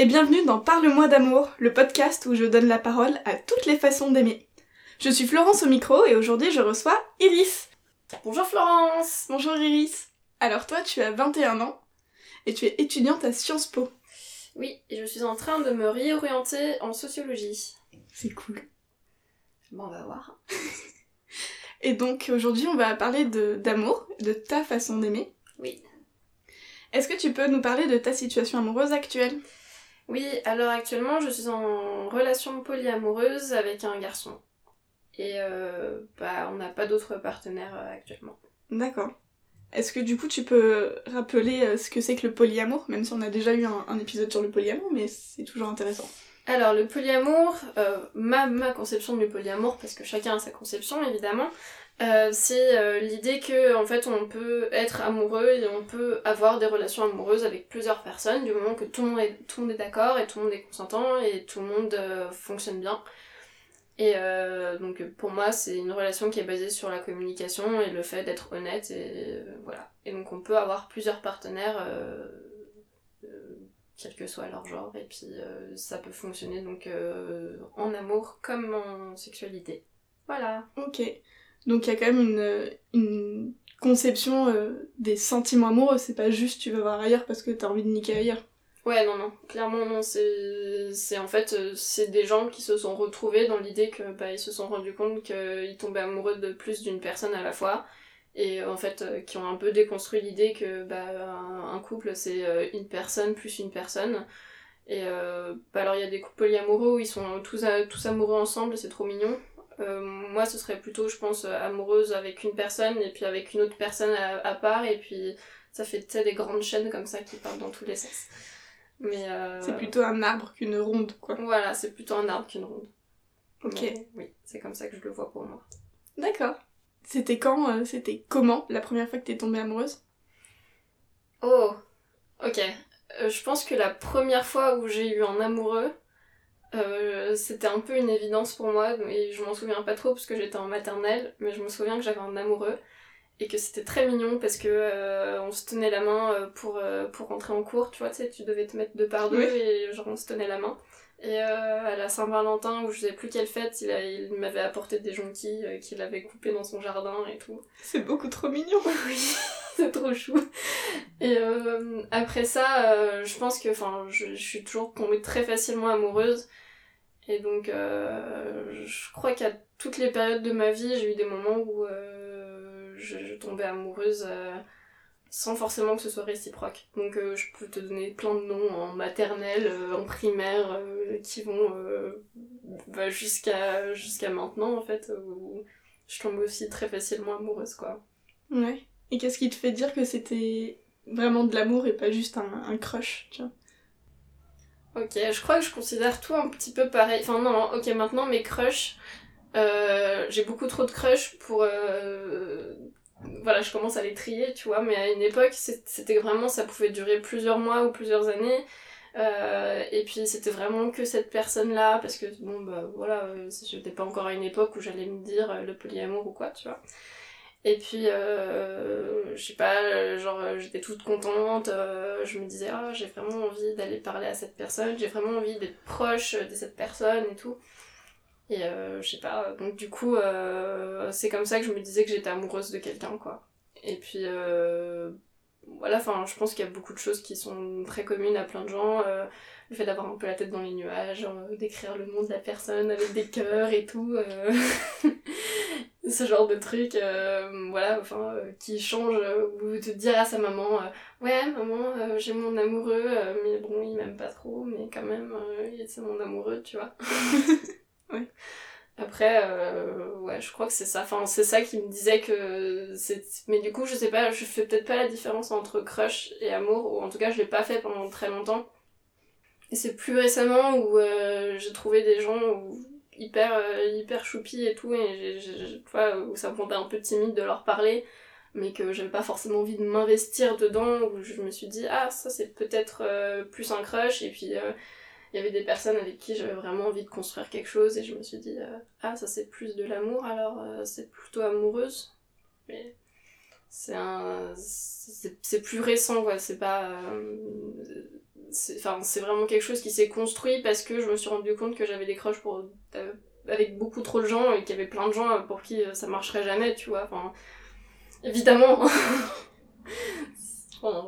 et bienvenue dans Parle-moi d'amour, le podcast où je donne la parole à toutes les façons d'aimer. Je suis Florence au micro et aujourd'hui je reçois Iris. Bonjour Florence Bonjour Iris. Alors toi tu as 21 ans et tu es étudiante à Sciences Po. Oui, et je suis en train de me réorienter en sociologie. C'est cool. Bon, on va voir. Et donc aujourd'hui on va parler de d'amour, de ta façon d'aimer. Oui. Est-ce que tu peux nous parler de ta situation amoureuse actuelle? Oui, alors actuellement je suis en relation polyamoureuse avec un garçon. Et euh, bah, on n'a pas d'autres partenaires euh, actuellement. D'accord. Est-ce que du coup tu peux rappeler euh, ce que c'est que le polyamour, même si on a déjà eu un, un épisode sur le polyamour, mais c'est toujours intéressant. Alors le polyamour, euh, ma, ma conception du polyamour, parce que chacun a sa conception évidemment, euh, c'est euh, l'idée que en fait on peut être amoureux et on peut avoir des relations amoureuses avec plusieurs personnes du moment que tout le monde est, tout le monde est d'accord et tout le monde est consentant et tout le monde euh, fonctionne bien. Et euh, donc pour moi c'est une relation qui est basée sur la communication et le fait d'être honnête et euh, voilà. Et donc on peut avoir plusieurs partenaires euh, euh, quel que soit leur genre et puis euh, ça peut fonctionner donc euh, en amour comme en sexualité. Voilà. Ok. Donc il y a quand même une, conception euh, des sentiments amoureux, c'est pas juste tu vas voir ailleurs parce que t'as envie de niquer ailleurs. Ouais, non, non, clairement, non, c'est, en fait, euh, c'est des gens qui se sont retrouvés dans l'idée que, bah, se sont rendus compte qu'ils tombaient amoureux de plus d'une personne à la fois, et en fait, euh, qui ont un peu déconstruit l'idée que, bah, un, couple, c'est euh, une personne plus une personne, et euh, bah, alors il y a des couples polyamoureux où ils sont tous amoureux ensemble, c'est trop mignon. Euh, moi, ce serait plutôt, je pense, euh, amoureuse avec une personne, et puis avec une autre personne à, à part, et puis ça fait, des grandes chaînes comme ça qui partent dans tous les sens. Mais euh, C'est plutôt un arbre qu'une ronde, quoi. Voilà, c'est plutôt un arbre qu'une ronde. Ok. Mais oui, c'est comme ça que je le vois pour moi. D'accord. C'était quand, euh, c'était comment la première fois que t'es tombée amoureuse? Oh, ok. Euh, je pense que la première fois où j'ai eu un amoureux, euh, c'était un peu une évidence pour moi, et je m'en souviens pas trop parce que j'étais en maternelle, mais je me souviens que j'avais un amoureux et que c'était très mignon parce que euh, on se tenait la main euh, pour, euh, pour rentrer en cours, tu vois, tu sais, tu devais te mettre deux par deux Oui. et genre on se tenait la main. Et euh, à la Saint-Valentin, ou je sais plus quelle fête, il, a- il m'avait apporté des jonquilles qu'il avait coupées dans son jardin et tout. C'est beaucoup trop mignon. Oui, c'est trop chou. Et euh, après ça, euh, je pense que je, suis toujours tombée très facilement amoureuse. Et donc, euh, je crois qu'à toutes les périodes de ma vie, j'ai eu des moments où je, tombais amoureuse sans forcément que ce soit réciproque. Donc, je peux te donner plein de noms en maternelle, en primaire, qui vont bah, jusqu'à jusqu'à maintenant, en fait, où je tombe aussi très facilement amoureuse, quoi. Ouais. Et qu'est-ce qui te fait dire que c'était vraiment de l'amour et pas juste un, crush, tu vois? Ok, je crois que je considère tout un petit peu pareil. Enfin non, ok, maintenant mes crushs, euh, j'ai beaucoup trop de crushs pour... euh, voilà, je commence à les trier, tu vois, mais à une époque, c'était vraiment, ça pouvait durer plusieurs mois ou plusieurs années. Euh, et puis c'était vraiment que cette personne-là, parce que bon, bah voilà, j'étais pas encore à une époque où j'allais me dire le polyamour ou quoi, tu vois. Et puis, euh, je sais pas, euh, genre euh, j'étais toute contente, je me disais, ah, j'ai vraiment envie d'aller parler à cette personne, j'ai vraiment envie d'être proche de cette personne et tout. Et je sais pas, donc du coup, c'est comme ça que je me disais que j'étais amoureuse de quelqu'un, quoi. Et puis, voilà, enfin, je pense qu'il y a beaucoup de choses qui sont très communes à plein de gens. le fait d'avoir un peu la tête dans les nuages, d'écrire le nom de la personne avec des cœurs et tout. ce genre de truc, euh, voilà, enfin, euh, qui change, euh, ou de dire à sa maman, ouais, maman, j'ai mon amoureux, mais bon, il m'aime pas trop, mais quand même, c'est mon amoureux, tu vois. Ouais. Après, euh, ouais, je crois que c'est ça. Enfin, c'est ça qui me disait que c'est. Mais du coup, je sais pas, je fais peut-être pas la différence entre crush et amour, ou en tout cas, je l'ai pas fait pendant très longtemps. Et c'est plus récemment où euh, j'ai trouvé des gens où- hyper, euh, hyper choupis et tout, et j'ai- où ça me rendait un peu timide de leur parler, mais que j'avais pas forcément envie de m'investir dedans, où je me suis dit, ah, ça c'est peut-être euh, plus un crush, et puis euh, il y avait des personnes avec qui j'avais vraiment envie de construire quelque chose, et je me suis dit, ah, ça c'est plus de l'amour, alors c'est plutôt amoureuse. Mais c'est un. C'est plus récent, quoi, c'est pas. Euh, c'est vraiment quelque chose qui s'est construit parce que je me suis rendu compte que j'avais des crushs pour euh, avec beaucoup trop de gens et qu'il y avait plein de gens pour qui ça marcherait jamais tu vois enfin évidemment. Enfin,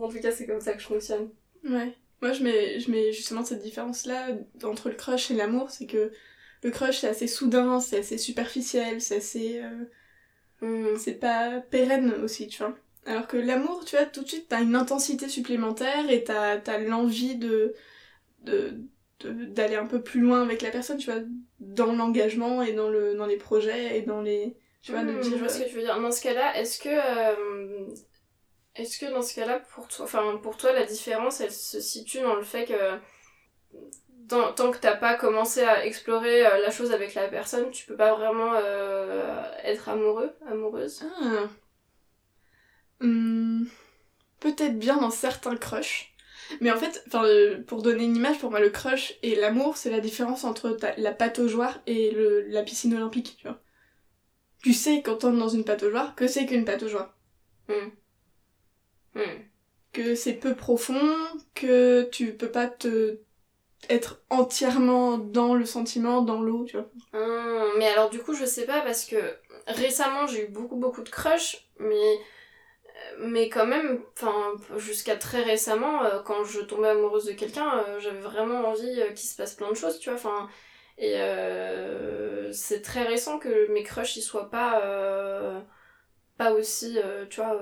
en tout cas c'est comme ça que je fonctionne. Ouais. Moi je mets je mets justement cette différence là entre le crush et l'amour c'est que le crush c'est assez soudain c'est assez superficiel c'est assez mm. c'est pas pérenne aussi tu vois alors que l'amour, tu vois, tout de suite, t'as une intensité supplémentaire et t'as as, l'envie de d'aller un peu plus loin avec la personne, tu vois, dans l'engagement et dans, le, dans les projets et dans les... Tu vois, de hmm, dire... Je vois ce que tu veux dire. Dans ce cas-là, est-ce que... Euh, est-ce que dans ce cas-là, pour toi, enfin, pour toi, la différence, elle se situe dans le fait que tant, tant que t'as pas commencé à explorer euh, la chose avec la personne, tu peux pas vraiment euh, être amoureux, amoureuse? Ah. Hmm, peut-être bien dans certains crushs. Mais en fait, euh, pour donner une image, pour moi, le crush et l'amour, c'est la différence entre la pataugeoire et le, la piscine olympique, tu vois. Tu sais, quand t'entres dans une pataugeoire, que c'est qu'une pataugeoire. Hmm. Hmm. Que c'est peu profond, que tu peux pas te être entièrement dans le sentiment, dans l'eau, tu vois. mais alors du coup, je sais pas, parce que récemment, j'ai eu beaucoup, beaucoup de crush, mais mais quand même, enfin, jusqu'à très récemment, euh, quand je tombais amoureuse de quelqu'un, euh, j'avais vraiment envie euh, qu'il se passe plein de choses, tu vois, enfin, et c'est très récent que mes crushs, ils soient pas, pas aussi, tu vois,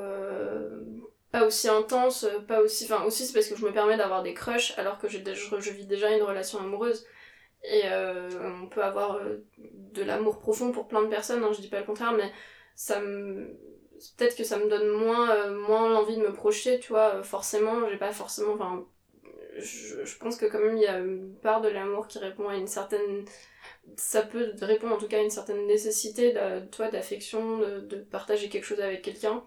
pas aussi intenses, pas aussi, enfin, aussi c'est parce que je me permets d'avoir des crushs alors que je, je vis déjà une relation amoureuse. Et on peut avoir de l'amour profond pour plein de personnes, hein, je dis pas le contraire, mais ça me peut-être que ça me donne moins, euh, moins l'envie de me projeter, tu vois. Forcément, j'ai pas forcément. Enfin, je, pense que quand même il y a une part de l'amour qui répond à une certaine. Ça peut répondre en tout cas à une certaine nécessité, de, toi, d'affection, de, partager quelque chose avec quelqu'un.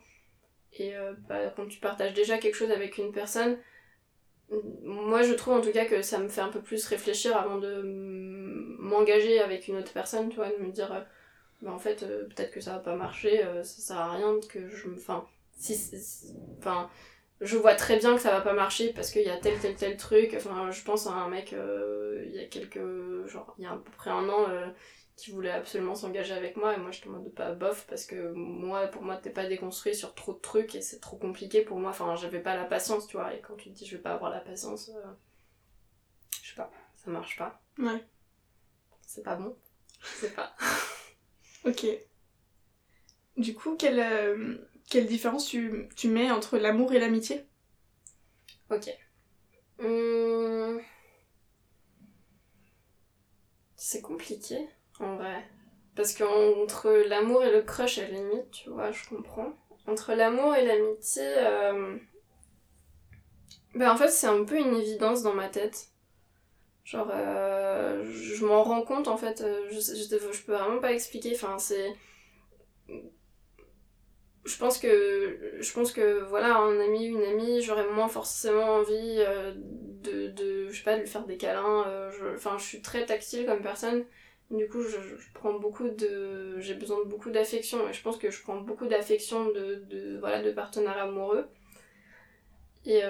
Et euh, bah, quand tu partages déjà quelque chose avec une personne, moi je trouve en tout cas que ça me fait un peu plus réfléchir avant de m'engager avec une autre personne, tu vois, de me dire euh, bah en fait euh, peut-être que ça va pas marcher euh, ça sert à rien que je me enfin si enfin je vois très bien que ça va pas marcher parce qu'il y a tel tel tel truc. Enfin je pense à un mec euh, il y a quelques genre il y a à peu près un an qui voulait absolument s'engager avec moi et moi je te demande pas bof parce que moi pour moi t'es pas déconstruit sur trop de trucs et c'est trop compliqué pour moi. Enfin j'avais pas la patience tu vois. Et quand tu te dis je vais pas avoir la patience je sais pas ça marche pas. Ouais. C'est pas bon. Je sais pas Ok. Du coup, quelle, euh, différence tu, tu, mets entre l'amour et l'amitié? Ok. Hum... C'est compliqué, en vrai. Parce qu'entre l'amour et le crush, à la limite, tu vois, je comprends. Entre l'amour et l'amitié, euh... ben en fait, c'est un peu une évidence dans ma tête. Genre, euh, je m'en rends compte en fait, euh, je, je, je, peux vraiment pas expliquer. Enfin, c'est. Je pense que. Je pense que voilà, un ami, une amie, j'aurais moins forcément envie euh, de, de. Je sais pas, de lui faire des câlins. Enfin, je, suis très tactile comme personne. Du coup, je, je prends beaucoup de. J'ai besoin de beaucoup d'affection. Et je pense que je prends beaucoup d'affection de, de, voilà, de partenaires amoureux. Et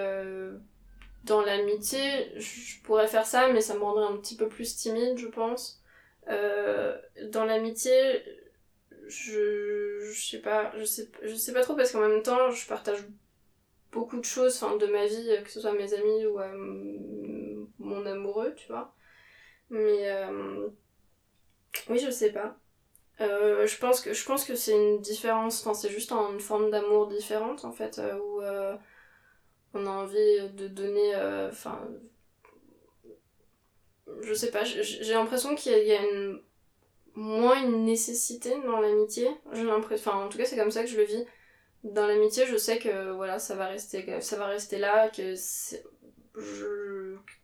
dans l'amitié, je pourrais faire ça, mais ça me rendrait un petit peu plus timide, je pense. Euh, dans l'amitié, je, sais pas, je sais, pas trop parce qu'en même temps, je partage beaucoup de choses de ma vie, que ce soit mes amis ou euh, mon amoureux, tu vois. Mais euh, oui, je sais pas. je pense que que c'est une différence, c'est juste une forme d'amour différente en fait, où on a envie de donner. Euh, enfin. je sais pas, j'ai l'impression qu'il y a, moins une nécessité dans l'amitié. J'ai l'impression. Enfin, en tout cas, c'est comme ça que je le vis. Dans l'amitié, je sais que voilà, ça va rester, ça va rester là, que c'est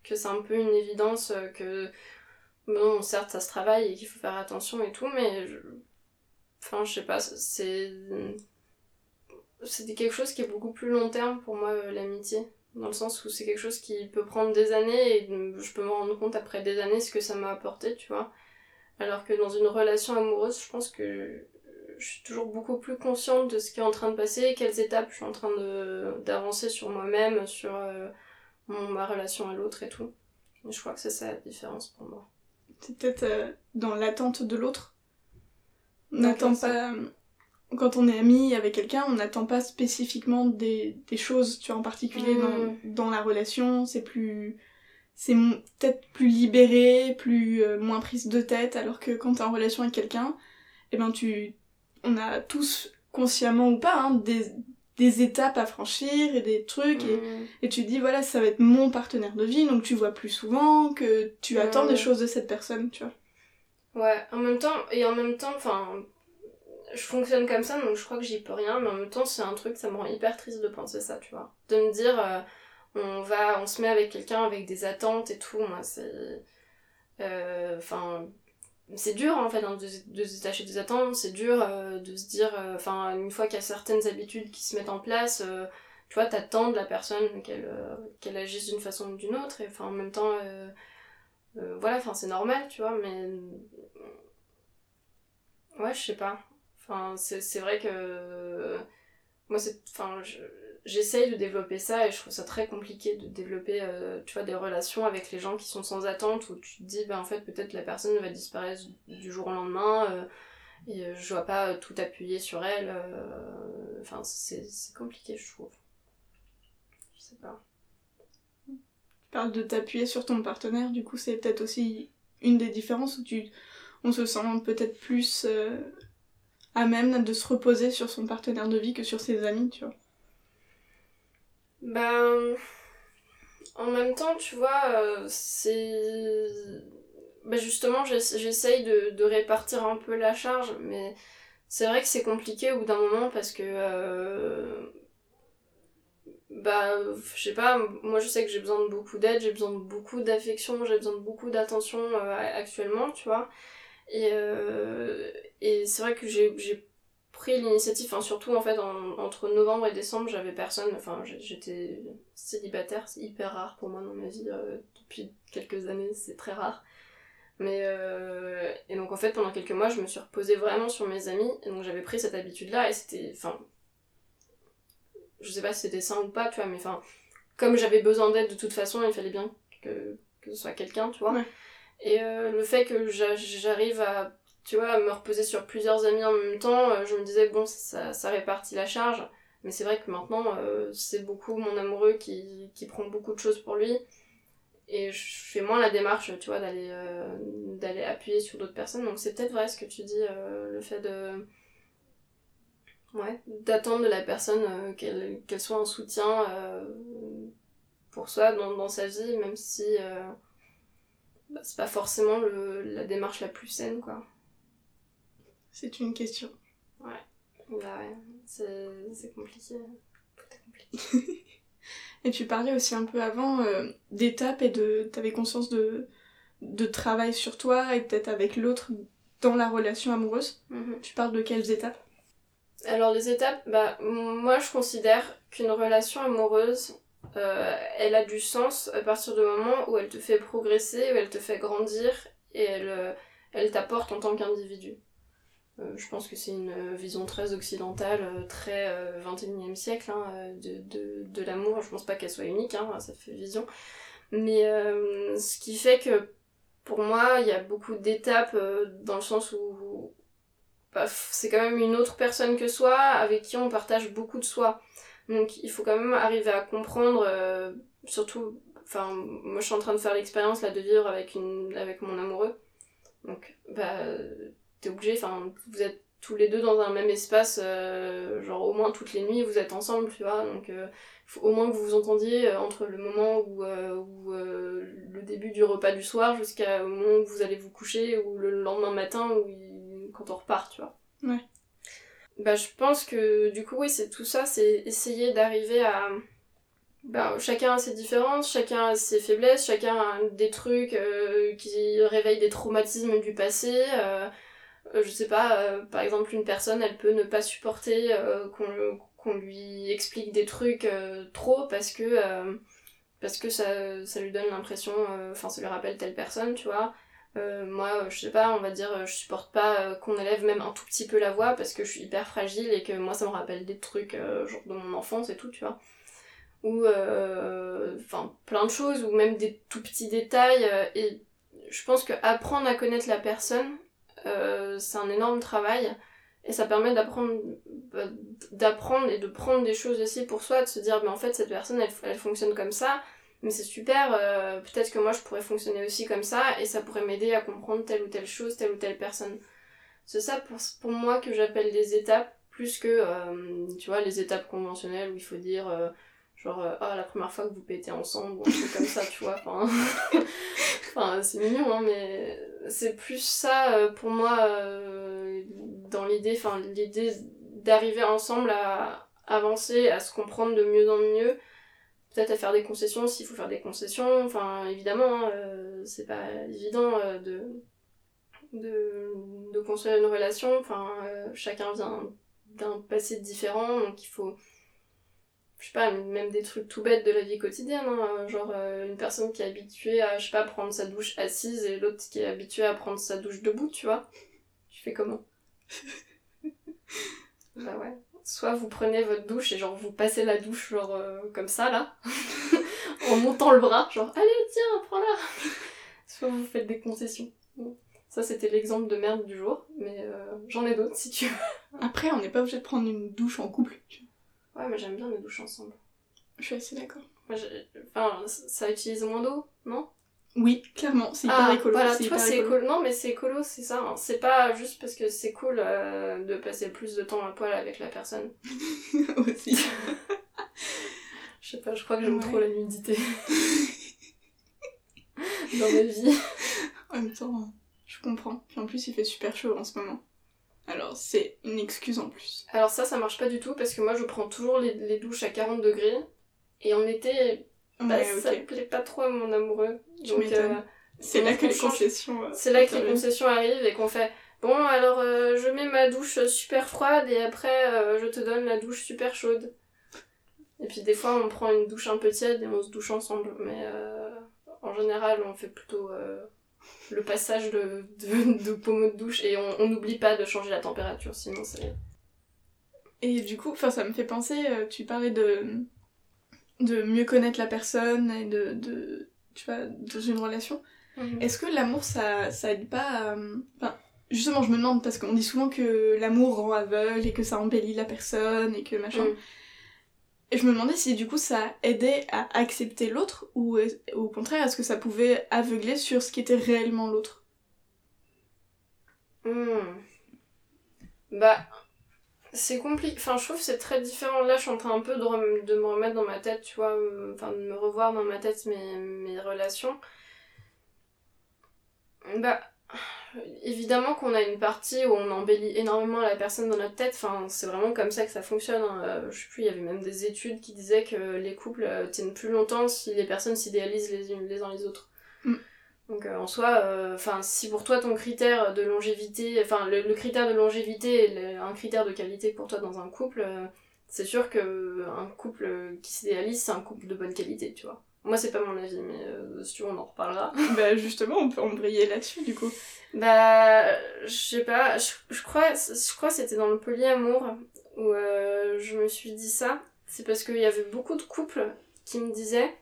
que c'est un peu une évidence que bon certes ça se travaille et qu'il faut faire attention et tout mais enfin je sais pas c'est c'était quelque chose qui est beaucoup plus long terme pour moi, euh, l'amitié. Dans le sens où c'est quelque chose qui peut prendre des années et je peux me rendre compte après des années ce que ça m'a apporté, tu vois. Alors que dans une relation amoureuse, je pense que je suis toujours beaucoup plus consciente de ce qui est en train de passer, quelles étapes je suis en train d'avancer sur moi-même, sur, euh, ma relation à l'autre et tout. Et je crois que c'est ça la différence pour moi. C'est peut-être euh, dans l'attente de l'autre. On n'attend pas. Quand on est ami avec quelqu'un, on n'attend pas spécifiquement des, des, choses, tu vois, en particulier dans, dans la relation. C'est plus. C'est peut-être plus libéré, plus euh, moins prise de tête, alors que quand t'es en relation avec quelqu'un, eh ben tu. On a tous, consciemment ou pas, hein, des, des étapes à franchir et des trucs, et Mm. et tu te dis, voilà, ça va être mon partenaire de vie, donc tu vois plus souvent, que tu attends des choses de cette personne, tu vois. Ouais, en même temps, et en même temps, enfin, je fonctionne comme ça, donc je crois que j'y peux rien, mais en même temps, c'est un truc, ça me rend hyper triste de penser ça, tu vois. De me dire, euh, on va, on se met avec quelqu'un avec des attentes et tout, moi, c'est. euh, Enfin. c'est dur en fait hein, de, de se détacher des attentes, c'est dur euh, de se dire, enfin, une fois qu'il y a certaines habitudes qui se mettent en place, tu vois, t'attends de la personne qu'elle qu'elle agisse d'une façon ou d'une autre, et enfin, en même temps. voilà, enfin c'est normal, tu vois, mais Ouais, je sais pas. Enfin, c'est vrai que. Moi. Enfin, je- j'essaye de développer ça et je trouve ça très compliqué de développer, euh, tu vois, des relations avec les gens qui sont sans attente où tu te dis, ben en fait, peut-être la personne va disparaître du jour au lendemain euh, et je dois pas tout appuyer sur elle. euh, Enfin, c'est compliqué, je trouve. Je sais pas. Tu parles de t'appuyer sur ton partenaire, du coup, c'est peut-être aussi une des différences où tu, on se sent peut-être plus à même de se reposer sur son partenaire de vie que sur ses amis, tu vois. Ben, en même temps, tu vois, euh, c'est. Ben justement, j'ess- j'essaye de, de répartir un peu la charge, mais c'est vrai que c'est compliqué au bout d'un moment parce que. euh, Bah, je sais pas, moi je sais que j'ai besoin de beaucoup d'aide, j'ai besoin de beaucoup d'affection, j'ai besoin de beaucoup d'attention euh, actuellement, tu vois. Et, euh, et c'est vrai que j'ai pris l'initiative, enfin surtout en fait en- entre novembre et décembre j'avais personne, enfin j'étais célibataire, c'est hyper rare pour moi dans ma vie, euh, depuis quelques années c'est très rare. Mais euh, et donc en fait pendant quelques mois je me suis reposée vraiment sur mes amis, et donc j'avais pris cette habitude là et c'était, enfin je sais pas si c'était sain ou pas, tu vois, mais enfin comme j'avais besoin d'aide de toute façon il fallait bien que, que ce soit quelqu'un, tu vois. Et euh, le fait que j'a- j'arrive à tu vois, me reposer sur plusieurs amis en même temps, euh, je me disais, bon, ça, répartit la charge. Mais c'est vrai que maintenant, euh, c'est beaucoup mon amoureux qui, qui prend beaucoup de choses pour lui. Et je fais moins la démarche, tu vois, d'aller appuyer sur d'autres personnes. Donc c'est peut-être vrai ce que tu dis, le fait de... Ouais, d'attendre de la personne qu'elle soit un soutien pour soi dans, dans sa vie, même si bah, c'est pas forcément le, la démarche la plus saine, quoi. C'est une question. Bah ouais, c'est compliqué. Tout est compliqué. Et tu parlais aussi un peu avant euh, d'étapes et de. T'avais conscience de, de travail sur toi et peut-être avec l'autre dans la relation amoureuse. Mhm. Tu parles de quelles étapes? Alors les étapes, bah moi je considère qu'une relation amoureuse, euh, elle a du sens à partir du moment où elle te fait progresser, où elle te fait grandir et elle, euh, elle t'apporte en tant qu'individu. Euh, je pense que c'est une vision très occidentale, très euh, 21e siècle hein, de, de, l'amour. Je pense pas qu'elle soit unique, hein, ça fait vision. Mais ce qui fait que pour moi, il y a beaucoup d'étapes dans le sens où bah, c'est quand même une autre personne que soi avec qui on partage beaucoup de soi. Donc il faut quand même arriver à comprendre, euh, surtout, enfin moi je suis en train de faire l'expérience là de vivre avec, une, avec mon amoureux. Donc bah t'es obligé, enfin vous êtes tous les deux dans un même espace, euh, genre au moins toutes les nuits vous êtes ensemble, tu vois. Donc euh, faut au moins que vous vous entendiez euh, entre le moment où, où le début du repas du soir jusqu'au moment où vous allez vous coucher ou le lendemain matin il- quand on repart, tu vois. Ouais. Bah je pense que du coup oui c'est tout ça, c'est essayer d'arriver à... Bah, chacun a ses différences, chacun a ses faiblesses, chacun a des trucs euh, qui réveillent des traumatismes du passé. euh, je sais pas, euh, par exemple, une personne, elle peut ne pas supporter qu'on lui explique des trucs trop parce que, parce que ça, ça lui donne l'impression, enfin, ça lui rappelle telle personne, tu vois. Euh, moi, je sais pas, on va dire, euh, je supporte pas euh, qu'on élève même un tout petit peu la voix parce que je suis hyper fragile et que moi, ça me rappelle des trucs, genre de mon enfance et tout, tu vois. ou enfin plein de choses, ou même des tout petits détails. et je pense que apprendre à connaître la personne, c'est un énorme travail. Et ça permet d'apprendre bah, d'apprendre et de prendre des choses aussi pour soi, de se dire, mais en fait, cette personne, elle fonctionne comme ça, mais c'est super, euh, peut-être que moi, je pourrais fonctionner aussi comme ça, et ça pourrait m'aider à comprendre telle ou telle chose, telle ou telle personne. C'est ça pour, pour moi que j'appelle des étapes, plus que, euh, tu vois, les étapes conventionnelles où il faut dire, euh, genre, ah, la première fois que vous pétez ensemble, ou un truc comme ça, tu vois, enfin... c'est mignon, hein, mais c'est plus ça, pour moi, dans l'idée, enfin, l'idée d'arriver ensemble à avancer, à se comprendre de mieux en mieux, peut-être à faire des concessions s'il faut faire des concessions, enfin, évidemment, hein, euh, c'est pas évident euh, de de, de construire une relation. Enfin, euh, chacun vient d'un passé différent, donc il faut, je sais pas, même des trucs tout bêtes de la vie quotidienne. hein, genre une personne qui est habituée à, je sais pas, prendre sa douche assise et l'autre qui est habituée à prendre sa douche debout, tu vois. Tu fais comment? Bah ouais. Soit vous prenez votre douche et genre vous passez la douche genre euh, comme ça là, en montant le bras, genre allez tiens prends-la. Soit vous faites des concessions. Bon. Ça c'était l'exemple de merde du jour, mais euh, j'en ai d'autres si tu veux. Après, on n'est pas obligé de prendre une douche en couple. tu vois. Ouais mais j'aime bien les douches ensemble. Je suis assez d'accord. Enfin, ça utilise moins d'eau, non? Oui, clairement, c'est hyper Ah, écolo. Voilà, tu vois, c'est écolo. écolo. Non, mais c'est écolo, c'est ça. hein. C'est pas juste parce que c'est cool euh, de passer plus de temps à poil avec la personne. aussi. Je sais pas, je crois que j'aime Ouais. trop la nudité. Dans ma vie. En même temps, je comprends. Puis en plus, il fait super chaud en ce moment. Alors, c'est une excuse en plus. Alors ça, ça marche pas du tout parce que moi, je prends toujours les, les douches à 40 degrés. Et en été, bah, Ouais, ça ok. plaît pas trop à mon amoureux. Donc, m'étonnes. euh, C'est là que les concessions. euh, C'est là que les concessions arrivent et qu'on fait Bon, alors euh, je mets ma douche super froide et après euh, je te donne la douche super chaude. Et puis des fois on prend une douche un peu tiède et on se douche ensemble. Mais euh, en général on fait plutôt euh, le passage de, de, de pommeau de douche et on n'oublie pas de changer la température sinon c'est. Et du coup, ça me fait penser, euh, tu parlais de, de mieux connaître la personne et de, de tu vois, dans une relation. Est-ce que l'amour, ça, ça aide pas à... Enfin, justement, je me demande, parce qu'on dit souvent que l'amour rend aveugle et que ça embellit la personne et que machin. Mm. Et je me demandais si du coup ça aidait à accepter l'autre ou au contraire, est-ce que ça pouvait aveugler sur ce qui était réellement l'autre? Hmm. Bah, c'est compliqué. Enfin, je trouve que c'est très différent. Là, je suis en train un peu de, me remettre dans ma tête, tu vois, euh, enfin, de me revoir dans ma tête mes, relations. Bah, évidemment qu'on a une partie où on embellit énormément la personne dans notre tête. Enfin, c'est vraiment comme ça que ça fonctionne. hein. Euh, je sais plus, il y avait même des études qui disaient que les couples euh, tiennent plus longtemps si les personnes s'idéalisent les uns les autres. Donc euh, en soi, euh, si pour toi ton critère de longévité, enfin le, le critère de longévité est le- un critère de qualité pour toi dans un couple, euh, c'est sûr que un couple qui s'idéalise, c'est un couple de bonne qualité, tu vois. Moi c'est pas mon avis, mais si tu veux on en reparlera. Bah justement, on peut embrayer là-dessus du coup. Bah, je sais pas, je, crois, je crois que c'était dans le polyamour où je me suis dit ça. C'est parce qu'il y avait beaucoup de couples qui me disaient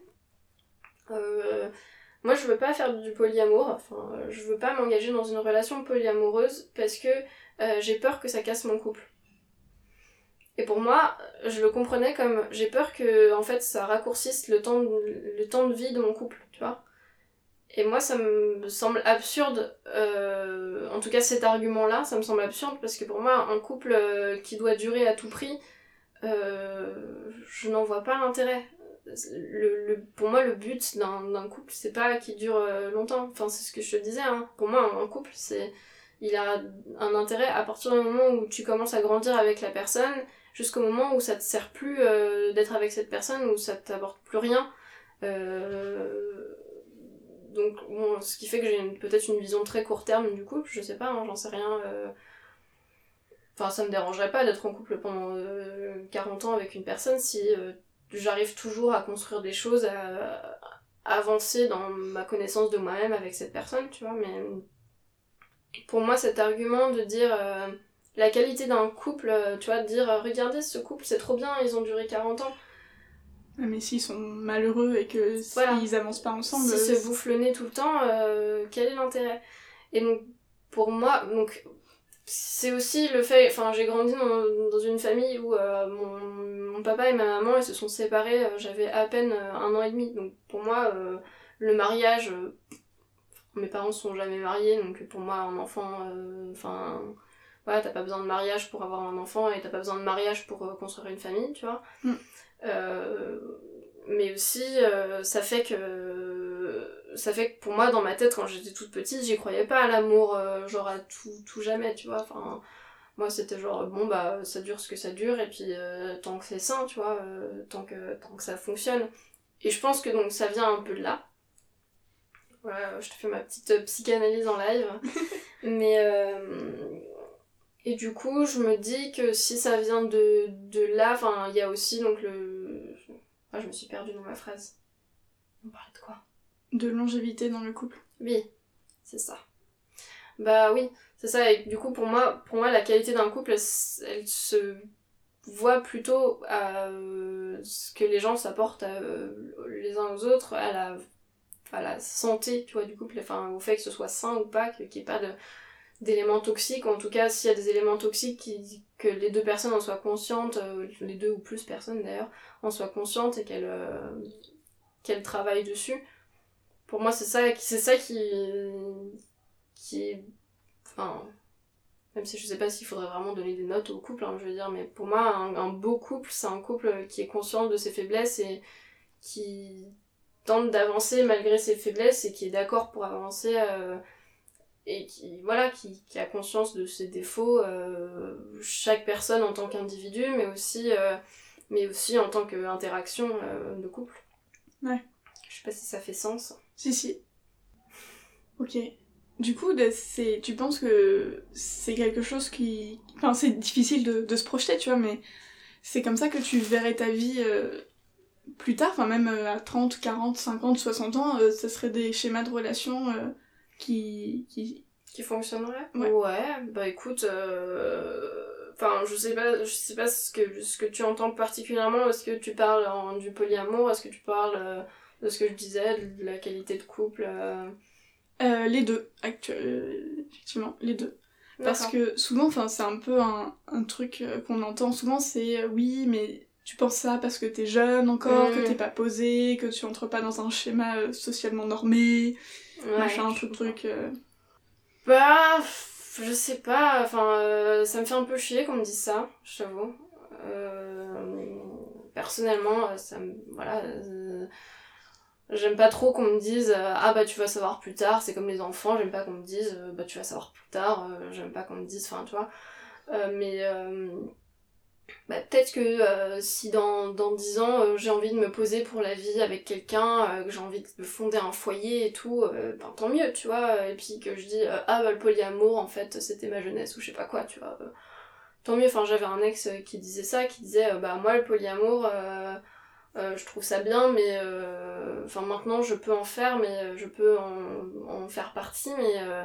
Moi, je veux pas faire du polyamour, enfin, je veux pas m'engager dans une relation polyamoureuse parce que euh, j'ai peur que ça casse mon couple. Et pour moi, je le comprenais comme j'ai peur que en fait ça raccourcisse le temps de, vie de mon couple, tu vois. Et moi, ça me semble absurde, euh, en tout cas cet argument-là, ça me semble absurde parce que pour moi, un couple euh, qui doit durer à tout prix, je n'en vois pas l'intérêt. Le, le- pour moi, le but d'un couple, c'est pas qu'il dure euh, longtemps. Enfin, c'est ce que je te disais. Hein. Pour moi, un couple, c'est il a un intérêt à partir du moment où tu commences à grandir avec la personne, jusqu'au moment où ça te sert plus euh, d'être avec cette personne, où ça t'apporte plus rien. Euh, donc bon, ce qui fait que j'ai peut-être une vision très court terme du couple, je sais pas, hein, j'en sais rien. euh. Enfin, ça me dérangerait pas d'être en couple pendant euh, 40 ans avec une personne si euh, j'arrive toujours à construire des choses, à, à avancer dans ma connaissance de moi-même avec cette personne, tu vois, mais pour moi cet argument de dire euh, la qualité d'un couple, euh, tu vois, de dire euh, regardez ce couple c'est trop bien, ils ont duré 40 ans. Mais s'ils sont malheureux et que Voilà. s'ils avancent pas ensemble. Si euh, se bouffe le nez tout le temps, euh, quel est l'intérêt? Et donc, pour moi, donc c'est aussi le fait. Enfin, j'ai grandi dans, dans une famille où euh, mon, mon papa et ma maman ils se sont séparés, euh, j'avais à peine euh, un an et demi. Donc, pour moi, le mariage. mes parents sont jamais mariés, donc pour moi, un enfant. Enfin. voilà, t'as pas besoin de mariage pour avoir un enfant et t'as pas besoin de mariage pour construire une famille, tu vois. Mm. Mais aussi, ça fait que. Ça fait que pour moi, dans ma tête, quand j'étais toute petite, j'y croyais pas à l'amour, euh, genre à tout, tout jamais, tu vois. Enfin, moi, c'était genre, bon, bah, ça dure ce que ça dure, et puis euh, tant que c'est sain, tu vois, euh, tant, que, tant que ça fonctionne. Et je pense que donc ça vient un peu de là. Voilà, je te fais ma petite euh, psychanalyse en live. Mais. euh, et du coup, je me dis que si ça vient de, de là, enfin, il y a aussi donc le. Ah, je me suis perdue dans ma phrase. On parlait de quoi? De longévité dans le couple. Oui, c'est ça. Bah oui, c'est ça. Et du coup, pour moi, pour moi la qualité d'un couple, elle, se voit plutôt à euh, ce que les gens s'apportent euh, les uns aux autres, à la, la santé, tu vois, du couple, enfin, au fait que ce soit sain ou pas, qu'il n'y ait pas de d'éléments toxiques, en tout cas s'il y a des éléments toxiques que les deux personnes en soient conscientes, euh, les deux ou plus personnes d'ailleurs, en soient conscientes et qu'elles qu'elles travaillent dessus. Pour moi c'est ça, c'est ça qui, qui. Enfin, même si je sais pas s'il faudrait vraiment donner des notes au couple, hein, je veux dire, mais pour moi un, un beau couple c'est un couple qui est conscient de ses faiblesses et qui tente d'avancer malgré ses faiblesses et qui est d'accord pour avancer euh, et qui voilà qui, qui a conscience de ses défauts euh, chaque personne en tant qu'individu mais aussi euh, mais aussi en tant qu'interaction de couple Ouais. je sais pas si ça fait sens Si, si. Ok. Du coup, c'est, tu penses que c'est quelque chose qui. Enfin, c'est difficile de, de se projeter, tu vois, mais c'est comme ça que tu verrais ta vie euh, plus tard, enfin, même euh, à 30, 40, 50, 60 ans, euh, ça serait des schémas de relations euh, qui, qui. qui fonctionnerait Ouais. bah écoute enfin je sais pas je sais pas ce que ce que tu entends particulièrement est-ce que tu parles en, du polyamour? Est-ce que tu parles de ce que je disais de la qualité de couple euh, Euh, les deux, actu- euh, effectivement, les deux. Parce que souvent, enfin, c'est un peu un, un truc qu'on entend souvent, c'est oui, mais tu penses ça parce que t'es jeune encore, que t'es pas posé, que tu entres pas dans un schéma socialement normé, Ouais, machin, truc, euh. Bah, je sais pas, enfin, euh, ça me fait un peu chier qu'on me dise ça, je t'avoue. Euh, personnellement, ça me. Voilà. J'aime pas trop qu'on me dise euh, Ah bah tu vas savoir plus tard, c'est comme les enfants, j'aime pas qu'on me dise euh, Bah tu vas savoir plus tard, euh, j'aime pas qu'on me dise, enfin, tu vois. Mais. bah, peut-être que si dans, dans 10 ans j'ai envie de me poser pour la vie avec quelqu'un, que j'ai envie de fonder un foyer et tout, ben, tant mieux, tu vois. Et puis que je dis ah bah le polyamour en fait c'était ma jeunesse ou je sais pas quoi, tu vois. tant mieux, enfin j'avais un ex qui disait ça, qui disait bah moi le polyamour euh, je trouve ça bien, mais euh, enfin maintenant je peux en faire, mais euh, je peux en, faire partie, mais euh,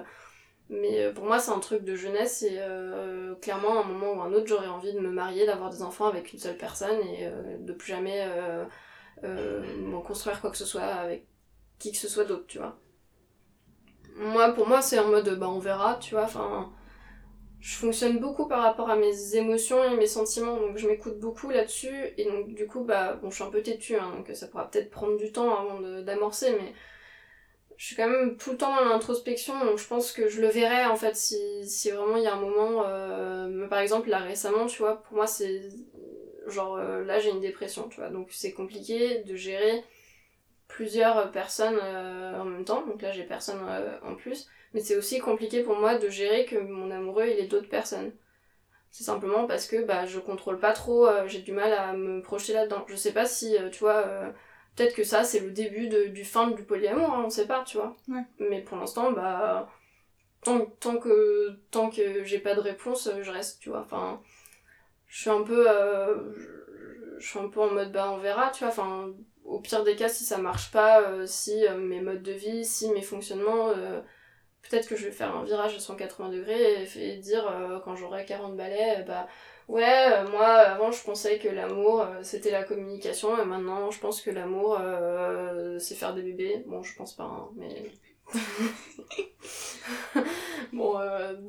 mais pour moi, c'est un truc de jeunesse et clairement, à un moment ou à un autre, j'aurais envie de me marier, d'avoir des enfants avec une seule personne et de plus jamais m'en construire quoi que ce soit avec qui que ce soit d'autre, tu vois. Moi, pour moi, c'est en mode, bah on verra, tu vois, enfin... Je fonctionne beaucoup par rapport à mes émotions et mes sentiments, donc je m'écoute beaucoup là-dessus, et donc du coup, bah, bon, je suis un peu têtue, hein, donc ça pourra peut-être prendre du temps avant d'amorcer, mais je suis quand même tout le temps dans l'introspection, donc je pense que je le verrai en fait si, si vraiment il y a un moment. euh, par exemple, là récemment, tu vois, pour moi c'est. Genre euh, là j'ai une dépression, tu vois, donc c'est compliqué de gérer plusieurs personnes euh, en même temps, donc là j'ai personne en plus, mais c'est aussi compliqué pour moi de gérer que mon amoureux il est d'autres personnes. C'est simplement parce que bah, je contrôle pas trop, euh, j'ai du mal à me projeter là-dedans. Je sais pas si, euh, tu vois. euh, Peut-être que ça, c'est le début de- du fin du polyamour, hein, on sait pas, tu vois. Ouais. Mais pour l'instant, bah. Tant, tant que, tant que j'ai pas de réponse, je reste, tu vois. Enfin. Je suis un peu. je, je suis un peu en mode, bah, on verra, tu vois. Enfin. Au pire des cas, si ça marche pas, si mes modes de vie, si mes fonctionnements. Peut-être que je vais faire un virage à 180 degrés et, dire, euh, quand j'aurai 40 balais, euh, bah. Ouais, euh, moi avant je pensais que l'amour c'était la communication et maintenant je pense que l'amour c'est faire des bébés. Bon, je pense pas, hein, mais. bon,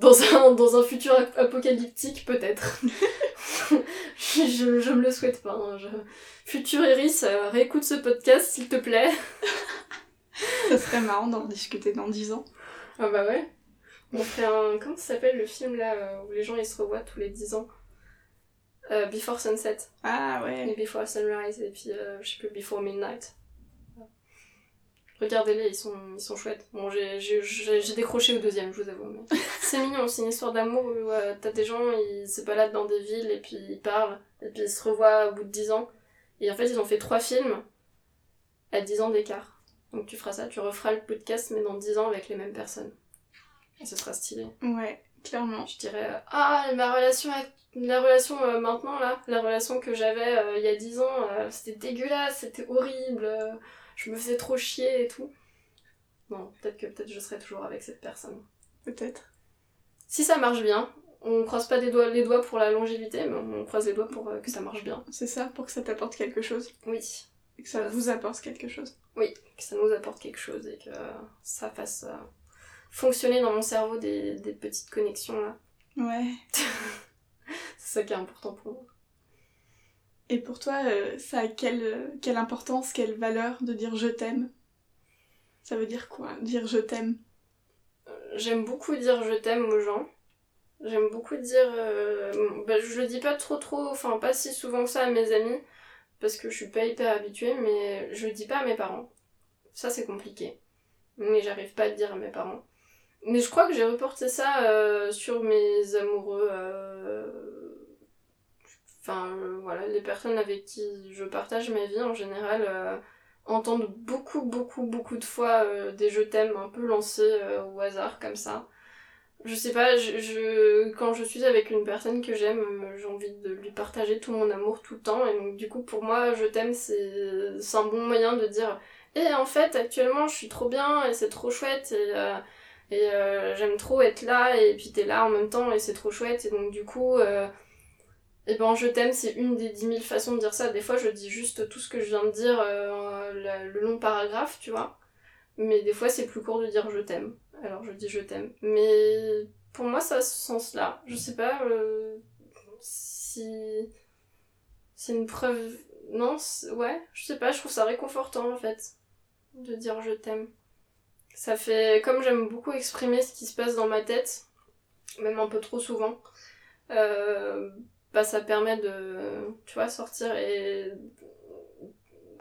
dans, un, futur ap- apocalyptique peut-être. je, je, me le souhaite pas. hein. Futur Iris, réécoute ce podcast s'il te plaît. Ça serait marrant d'en discuter dans 10 ans. Ah bah ouais. On fait un. Comment ça s'appelle le film là euh, où les gens ils se revoient tous les 10 ans? Euh, Before Sunset. Ah Et ouais. Before Sunrise et puis euh, je sais plus Before Midnight. Regardez-les, ils sont, ils sont chouettes. Bon, j'ai- décroché au deuxième, je vous avoue. mais C'est mignon, c'est une histoire d'amour où euh, t'as des gens, ils se baladent dans des villes et puis ils parlent, et puis ils se revoient au bout de 10 ans. Et en fait, ils ont fait trois films à 10 ans d'écart. Donc tu feras ça, tu referas le podcast, mais dans 10 ans avec les mêmes personnes. Et ce sera stylé. Ouais, clairement. Je dirais, euh, ah, ma relation, avec- la relation euh, maintenant, là, la relation que j'avais euh, il y a 10 ans, euh, c'était dégueulasse, c'était horrible, je me faisais trop chier et tout. Bon, peut-être que peut-être je serai toujours avec cette personne. Peut-être. Si ça marche bien, on croise pas des doigts, les doigts pour la longévité, mais on croise les doigts pour que ça marche bien. C'est ça, pour que ça t'apporte quelque chose. Oui, Et que ça vous apporte quelque chose. que ça nous apporte quelque chose et que ça fasse euh, fonctionner dans mon cerveau des, des petites connexions là. Ouais. C'est ça qui est important pour moi. Et pour toi, euh, ça a quelle, euh, quelle importance, quelle valeur de dire je t'aime? Ça veut dire quoi, dire je t'aime? J'aime beaucoup dire je t'aime aux gens. J'aime beaucoup dire. euh, bah, je le dis pas trop trop, enfin pas si souvent que ça à mes amis, parce que je suis pas hyper habituée, mais je dis pas à mes parents. Ça c'est compliqué. Mais j'arrive pas à le dire à mes parents. Mais je crois que j'ai reporté ça euh, sur mes amoureux. euh, Enfin euh, voilà, les personnes avec qui je partage ma vie en général. entendent beaucoup, beaucoup, beaucoup de fois des je t'aime un peu lancés au hasard comme ça. Je sais pas, je, quand je suis avec une personne que j'aime, j'ai envie de lui partager tout mon amour tout le temps. Et donc, du coup, pour moi, je t'aime, c'est un bon moyen de dire Et en fait, actuellement, je suis trop bien et c'est trop chouette et, euh, et euh, j'aime trop être là et puis t'es là en même temps et c'est trop chouette. Et donc, du coup, euh, et ben je t'aime, c'est une des dix mille façons de dire ça. Des fois, je dis juste tout ce que je viens de dire, le long paragraphe, tu vois. Mais des fois, c'est plus court de dire je t'aime. Alors, je dis je t'aime. Mais pour moi, ça a ce sens-là. Je sais pas euh, si c'est une preuve. Non, ouais, je sais pas, je trouve ça réconfortant en fait, de dire je t'aime. Ça fait. Comme j'aime beaucoup exprimer ce qui se passe dans ma tête, même un peu trop souvent, euh, bah ça permet de, tu vois, sortir et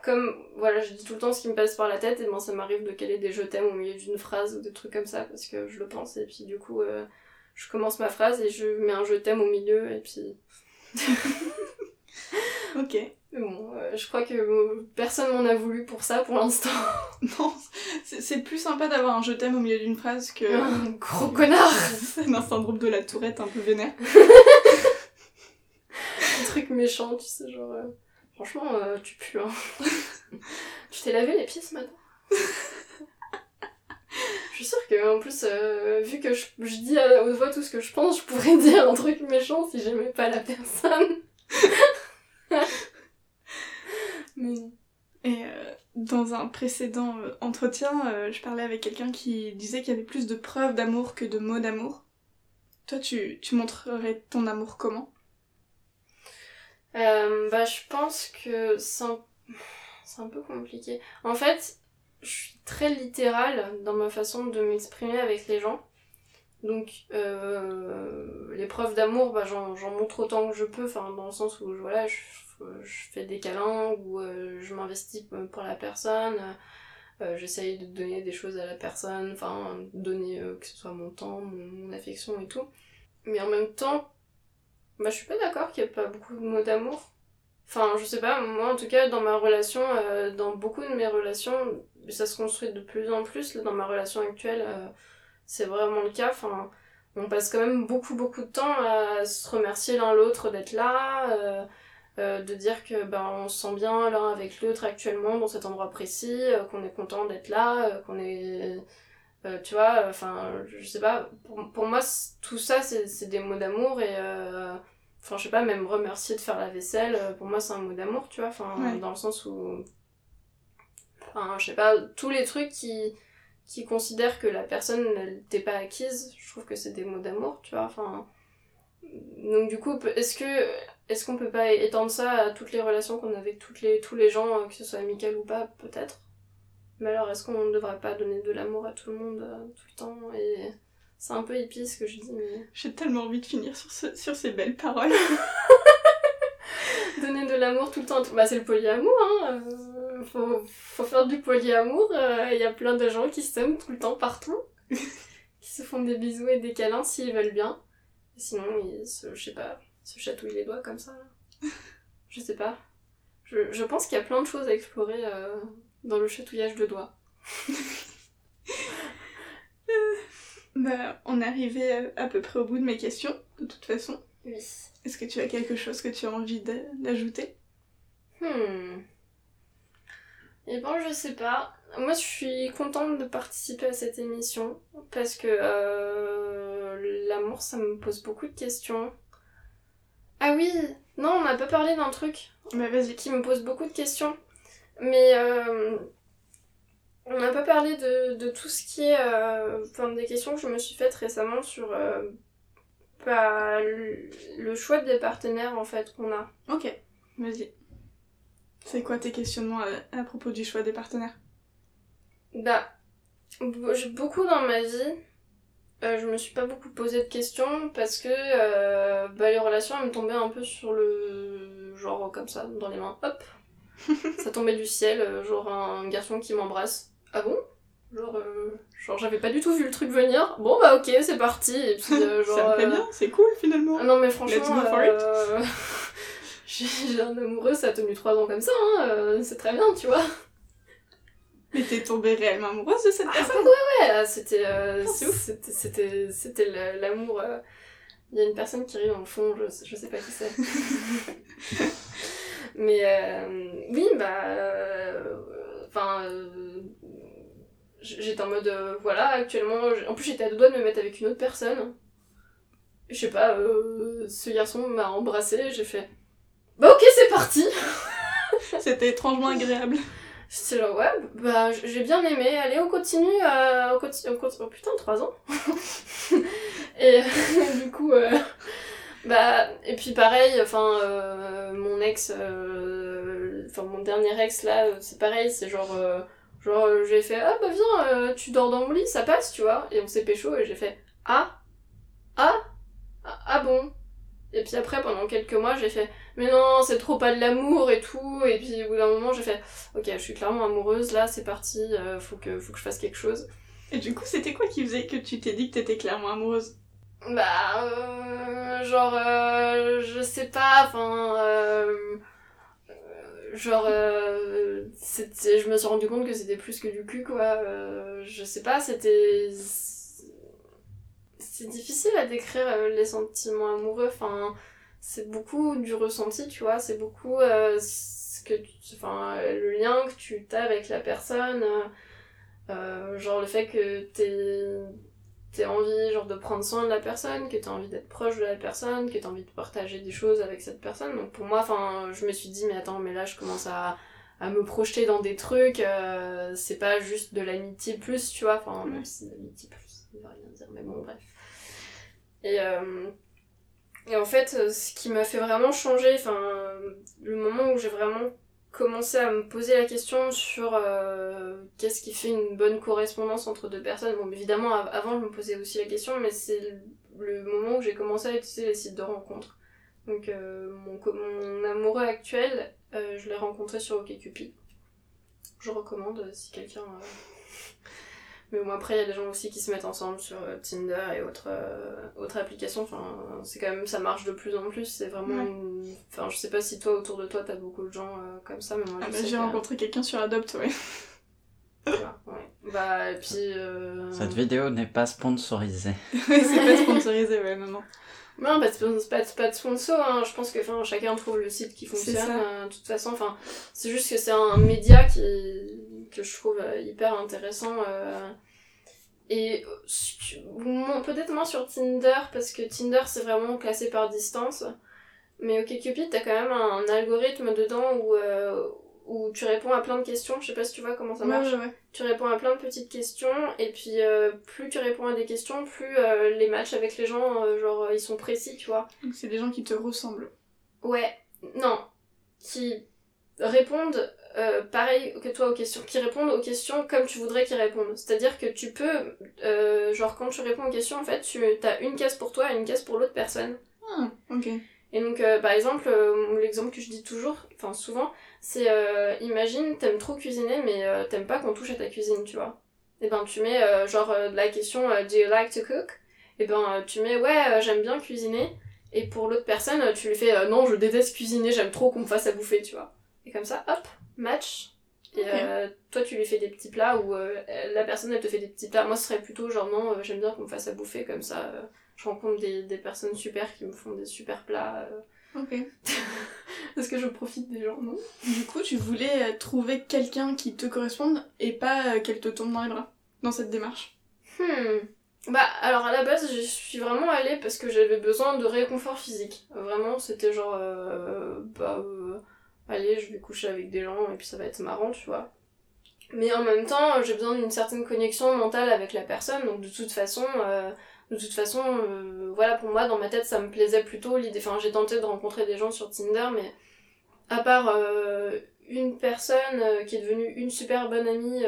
comme voilà je dis tout le temps ce qui me passe par la tête et ben ça m'arrive de caler des je t'aime au milieu d'une phrase ou des trucs comme ça parce que je le pense et puis du coup euh, je commence ma phrase et je mets un je t'aime au milieu et puis Ok. mais bon euh, je crois que euh, personne m'en a voulu pour ça pour l'instant Non, c'est c'est plus sympa d'avoir un je t'aime au milieu d'une phrase que. Un gros connard C'est un syndrome de la tourette un peu vénère. un truc méchant tu sais genre franchement euh, tu pues hein tu t'es lavé les pieds ce matin? Je suis sûre que en plus euh, vu que je, dis à haute voix tout ce que je pense je pourrais dire un truc méchant si j'aimais pas la personne mais. Et euh, dans un précédent entretien, je parlais avec quelqu'un qui disait qu'il y avait plus de preuves d'amour que de mots d'amour. Toi, tu, tu montrerais ton amour comment? Euh, bah, je pense que c'est un... un peu compliqué. En fait, je suis très littérale dans ma façon de m'exprimer avec les gens. Donc, euh, les preuves d'amour, bah, j'en montre autant que je peux, enfin, dans le sens où voilà, je, fais des câlins, ou euh, je m'investis pour la personne, euh, j'essaye de donner des choses à la personne, enfin, donner euh, que ce soit mon temps, mon affection et tout. Mais en même temps, bah, je suis pas d'accord qu'il n'y ait pas beaucoup de mots d'amour. Enfin, je sais pas, moi en tout cas, dans ma relation, euh, dans beaucoup de mes relations, ça se construit de plus en plus. Là, dans ma relation actuelle, euh, c'est vraiment le cas. Enfin, on passe quand même beaucoup, beaucoup de temps à se remercier l'un l'autre d'être là, euh, de dire que ben, on se sent bien l'un avec l'autre actuellement dans cet endroit précis, qu'on est content d'être là, qu'on est. euh, tu vois, enfin, je sais pas, pour, pour moi, tout ça, c'est des mots d'amour et. euh, Enfin, je sais pas, même remercier de faire la vaisselle, euh, pour moi, c'est un mot d'amour, tu vois. Enfin, Ouais. dans le sens où. Enfin, je sais pas, tous les trucs qui, qui considèrent que la personne elle t'est pas acquise, je trouve que c'est des mots d'amour, tu vois. Enfin. Donc, du coup, est-ce que. Est-ce qu'on peut pas étendre ça à toutes les relations qu'on a avec toutes les, tous les gens, que ce soit amical ou pas, peut-être? Mais alors, est-ce qu'on ne devrait pas donner de l'amour à tout le monde euh, tout le temps Et c'est un peu hippie ce que je dis, mais. J'ai tellement envie de finir sur, ce- sur ces belles paroles. Donner de l'amour tout le temps, bah c'est le polyamour, hein. euh, faut, faut faire du polyamour. Il y a plein de gens qui s'aiment tout le temps partout, qui se font des bisous et des câlins s'ils veulent bien. Sinon, ils se, je sais pas, se chatouillent les doigts comme ça. là. Je sais pas. Je, je pense qu'il y a plein de choses à explorer euh, dans le chatouillage de doigts. Bah, on est arrivé à, à peu près au bout de mes questions, de toute façon. Oui. Est-ce que tu as quelque chose que tu as envie d'a- d'ajouter? Hmm. Eh ben, je sais pas. Moi, je suis contente de participer à cette émission parce que euh, l'amour, ça me pose beaucoup de questions. Ah oui, non, on n'a pas parlé d'un truc Bah, vas-y. qui me pose beaucoup de questions. Mais euh, on n'a pas parlé de, de tout ce qui est. euh, Enfin, des questions que je me suis faites récemment sur euh, bah, le le choix des partenaires en fait qu'on a. Ok, vas-y. C'est quoi tes questionnements à, à propos du choix des partenaires? Bah, beaucoup dans ma vie, euh, je me suis pas beaucoup posé de questions parce que euh, bah, les relations elles me tombaient un peu sur le genre comme ça, dans les mains, hop. ça tombait du ciel, euh, genre un garçon qui m'embrasse. Ah bon? Genre, euh, genre j'avais pas du tout vu le truc venir. Bon bah ok, c'est parti. Et puis euh, genre. Ça me plaît euh, bien, c'est cool finalement. ah non mais franchement, Let's go for it. j'ai j'ai un amoureux, ça a tenu 3 ans comme ça, hein, c'est très bien, tu vois. Mais t'es tombée réellement amoureuse de cette Ah, personne? Ouais, là, c'était euh, Oh, c'est ouf. c'était c'était c'était la- l'amour il y a une personne qui rit dans le fond je, je sais pas qui c'est mais euh, oui bah euh, enfin euh, j'étais en mode euh, voilà actuellement en plus j'étais à deux doigts de me mettre avec une autre personne je sais pas euh, ce garçon m'a embrassé j'ai fait bah ok c'est parti C'était étrangement agréable. J'étais genre, ouais, bah j'ai bien aimé. Allez, on continue. euh, on continue, on continue. Oh putain, 3 ans. et du coup, euh, bah, et puis pareil, enfin, euh, mon ex, euh, enfin, mon dernier ex là, euh, c'est pareil, c'est genre, genre, j'ai fait, ah bah viens, tu dors dans mon lit, ça passe, tu vois. Et on s'est pécho et j'ai fait, ah, ah, ah, ah bon. Et puis après, pendant quelques mois, j'ai fait, mais non, c'est trop pas de l'amour et tout. Et puis au bout d'un moment, j'ai fait, ok, je suis clairement amoureuse, là, c'est parti, faut, que, faut que je fasse quelque chose. Et du coup, c'était quoi qui faisait que tu t'es dit que t'étais clairement amoureuse? Bah, euh, genre, euh, je sais pas, enfin, euh, genre, je me suis rendu compte que c'était plus que du cul, quoi. Je sais pas, c'était, c'est difficile à décrire les sentiments amoureux, enfin, c'est beaucoup du ressenti, tu vois, c'est beaucoup ce que enfin, le lien que tu as avec la personne, genre le fait que t'es t'aies envie genre de prendre soin de la personne, que t'as envie d'être proche de la personne, que t'as envie de partager des choses avec cette personne. Donc pour moi, enfin, je me suis dit mais attends, mais là je commence à, à me projeter dans des trucs, euh, c'est pas juste de l'amitié plus, tu vois, enfin même si l'amitié plus, ça veut rien dire, mais bon bref. Et euh, et en fait, ce qui m'a fait vraiment changer, enfin, le moment où j'ai vraiment commencé à me poser la question sur euh, qu'est-ce qui fait une bonne correspondance entre deux personnes. Bon, évidemment, av- avant, je me posais aussi la question, mais c'est le- moment où j'ai commencé à utiliser les sites de rencontres. Donc, euh, mon, mon amoureux actuel, euh, je l'ai rencontré sur OkCupid. Je recommande si quelqu'un... Mais bon, après, il y a des gens aussi qui se mettent ensemble sur euh, Tinder et autres, euh, autres applications. Enfin, c'est quand même, ça marche de plus en plus. C'est vraiment. Ouais. une- Enfin, je sais pas si toi, autour de toi, t'as beaucoup de gens euh, comme ça, mais moi, Ah bah, J'ai que- rencontré quelqu'un sur Adopt, ouais. Voilà, ouais. Bah, et puis. Euh... Cette vidéo n'est pas sponsorisée. C'est pas sponsorisé, ouais, non, non. Non, bah, pas, de sponsor, hein. je pense que chacun trouve le site qui fonctionne. euh, de toute façon, enfin, c'est juste que c'est un média qui, que je trouve euh, hyper intéressant. euh. Et peut-être moins sur Tinder, parce que Tinder c'est vraiment classé par distance. Mais OkCupid, t'as quand même un, algorithme dedans où, euh, où tu réponds à plein de questions. Je sais pas si tu vois comment ça marche. Ouais, ouais, ouais. Tu réponds à plein de petites questions, et puis euh, plus tu réponds à des questions, plus euh, les matchs avec les gens, genre, ils sont précis, tu vois. Donc c'est des gens qui te ressemblent. Ouais, non, qui répondent euh, pareil que toi aux questions, qui répondent aux questions comme tu voudrais qu'ils répondent. C'est-à-dire que tu peux, euh, genre quand tu réponds aux questions, en fait, tu as une case pour toi et une case pour l'autre personne. Ah, ok. Et donc, euh, par exemple, euh, l'exemple que je dis toujours, enfin souvent, c'est euh, imagine, t'aimes trop cuisiner, mais euh, t'aimes pas qu'on touche à ta cuisine, tu vois. Et ben, tu mets euh, genre la question Do you like to cook? Et ben, euh, tu mets Ouais, j'aime bien cuisiner. Et pour l'autre personne, tu lui fais Non, je déteste cuisiner, j'aime trop qu'on me fasse à bouffer, tu vois. Et comme ça, hop, match. Et euh, toi, tu lui fais des petits plats ou euh, la personne, elle te fait des petits plats. Moi, ce serait plutôt genre Non, euh, j'aime bien qu'on me fasse à bouffer, comme ça. je rencontre des, des personnes super qui me font des super plats. Ok. parce que je profite des gens, non? Du coup, tu voulais trouver quelqu'un qui te corresponde et pas qu'elle te tombe dans les bras dans cette démarche? Hmm. Bah, alors à la base, je suis vraiment allée parce que j'avais besoin de réconfort physique. Vraiment, c'était genre, bah, allez, je vais coucher avec des gens et puis ça va être marrant, tu vois. Mais en même temps, j'ai besoin d'une certaine connexion mentale avec la personne, donc de toute façon, euh, de toute façon, euh, voilà, pour moi, dans ma tête, ça me plaisait plutôt l'idée. Enfin, j'ai tenté de rencontrer des gens sur Tinder, mais à part euh, une personne qui est devenue une super bonne amie,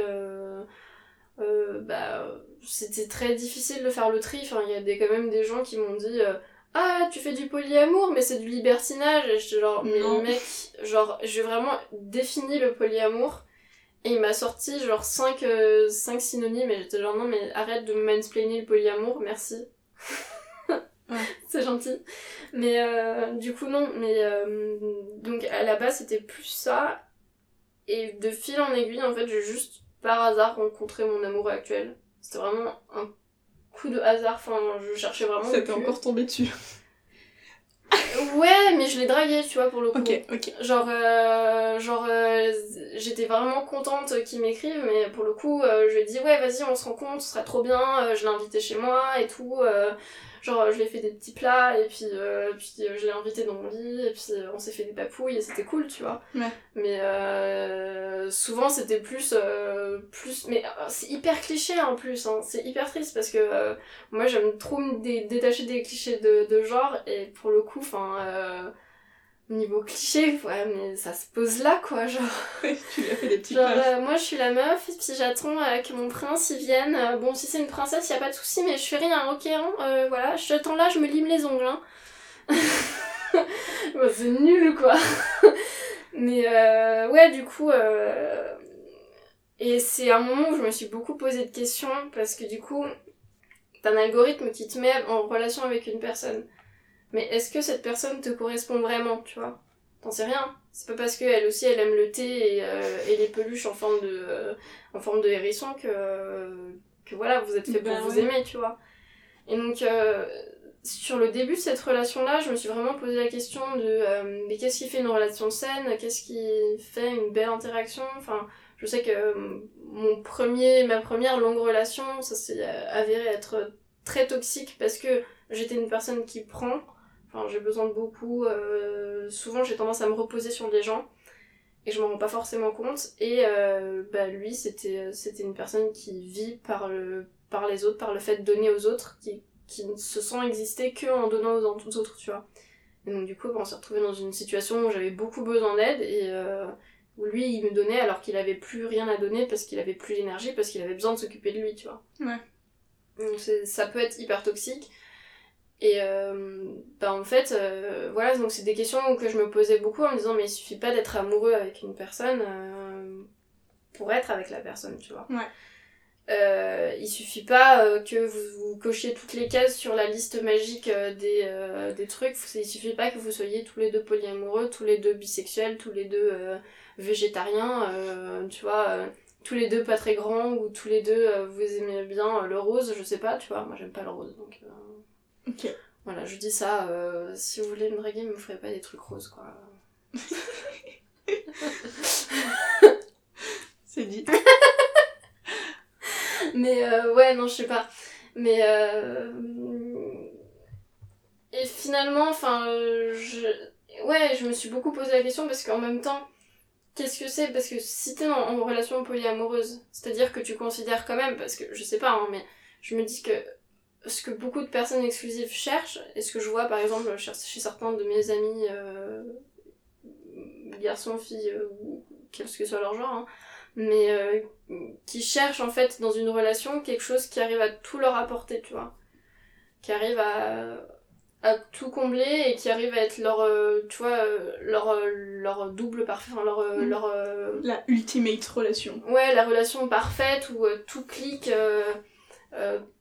bah, c'était très difficile de faire le tri. Enfin, il y a des, quand même des gens qui m'ont dit Ah, tu fais du polyamour, mais c'est du libertinage. Et j'étais genre, mais Non. mec, genre, j'ai vraiment défini le polyamour. Et il m'a sorti genre 5 synonymes. Et j'étais genre, non, mais arrête de me mansplainer le polyamour, merci. c'est gentil. Mais euh, du coup, non. Mais euh, donc à la base, c'était plus ça. Et de fil en aiguille, en fait, j'ai juste par hasard rencontré mon amour actuel. C'était vraiment un coup de hasard. Enfin, je cherchais vraiment. Ça t'est encore tombé dessus. Ouais, mais je l'ai dragué, tu vois, pour le coup. Ok, ok. Genre, euh, genre euh, j'étais vraiment contente qu'il m'écrive, mais pour le coup, euh, je lui ai dit, ouais, vas-y, on se rencontre, ce serait trop bien. Je l'ai invité chez moi et tout. Genre, je lui ai fait des petits plats, et puis, euh, puis euh, je l'ai invité dans mon lit, et puis euh, on s'est fait des papouilles, et c'était cool, tu vois. Ouais. Mais euh, souvent, c'était plus, euh, plus. Mais euh, c'est hyper cliché en plus, hein. c'est hyper triste parce que euh, moi, j'aime trop me dé- détacher des clichés de, de genre, et pour le coup, enfin. Niveau cliché, ouais, mais ça se pose là, quoi, genre. tu lui as fait des petits Genre, euh, moi je suis la meuf, et puis j'attends euh, que mon prince il vienne. Euh, bon, si c'est une princesse, y a pas de souci, mais je fais rien, ok, hein. Euh, voilà, j'attends là, je me lime les ongles, hein. Bon, c'est nul, quoi. mais euh, ouais, du coup. Euh... Et c'est un moment où je me suis beaucoup posé de questions, parce que du coup, t'as un algorithme qui te met en relation avec une personne. Mais est-ce que cette personne te correspond vraiment, tu vois? T'en sais rien. C'est pas parce qu'elle aussi elle aime le thé et, euh, et les peluches en forme de, euh, en forme de hérisson que, que voilà, vous êtes fait pour Ben vous ouais. aimer, tu vois. Et donc, euh, sur le début de cette relation-là, je me suis vraiment posé la question de euh, mais qu'est-ce qui fait une relation saine? Qu'est-ce qui fait une belle interaction? Enfin, je sais que euh, mon premier, ma première longue relation, ça s'est euh, avéré être très toxique parce que j'étais une personne qui prend. Enfin, j'ai besoin de beaucoup. euh, souvent, j'ai tendance à me reposer sur les gens et je m'en rends pas forcément compte. Et euh, bah, lui, c'était c'était une personne qui vit par le par les autres, par le fait de donner aux autres, qui qui ne se sent exister que en donnant aux, aux autres, tu vois. Et donc du coup, bah, on s'est retrouvé dans une situation où j'avais beaucoup besoin d'aide et euh, où lui, il me donnait alors qu'il avait plus rien à donner parce qu'il avait plus l'énergie, parce qu'il avait besoin de s'occuper de lui, tu vois. Ouais. Donc ça peut être hyper toxique. Et euh, bah en fait, euh, voilà, donc c'est des questions que je me posais beaucoup en me disant, mais il suffit pas d'être amoureux avec une personne euh, pour être avec la personne, tu vois. Ouais. Euh, il suffit pas euh, que vous, vous cochiez toutes les cases sur la liste magique euh, des, euh, des trucs, il suffit pas que vous soyez tous les deux polyamoureux, tous les deux bisexuels, tous les deux euh, végétariens, euh, tu vois, euh, tous les deux pas très grands, ou tous les deux euh, vous aimez bien le rose, je sais pas, tu vois, moi j'aime pas le rose, donc... Ok. voilà, je dis ça, euh, si vous voulez me draguer, me ferez pas des trucs roses, quoi. C'est dit. Mais euh, ouais, non, je sais pas. Mais euh, et finalement, enfin, je... ouais, je me suis beaucoup posé la question parce qu'en même temps, qu'est-ce que c'est? Parce que si t'es en, en relation polyamoureuse, c'est-à-dire que tu considères quand même, parce que je sais pas, hein, mais je me dis que ce que beaucoup de personnes exclusives cherchent, et ce que je vois par exemple chez chez certains de mes amis, euh, garçons, filles, euh, ou quel que soit leur genre, hein, mais euh, qui cherchent en fait dans une relation quelque chose qui arrive à tout leur apporter, tu vois. Qui arrive à, à tout combler et qui arrive à être leur, euh, tu vois, leur, leur double parfait, enfin leur, Mm. leur, La ultimate relation. ouais, la relation parfaite où tout clique,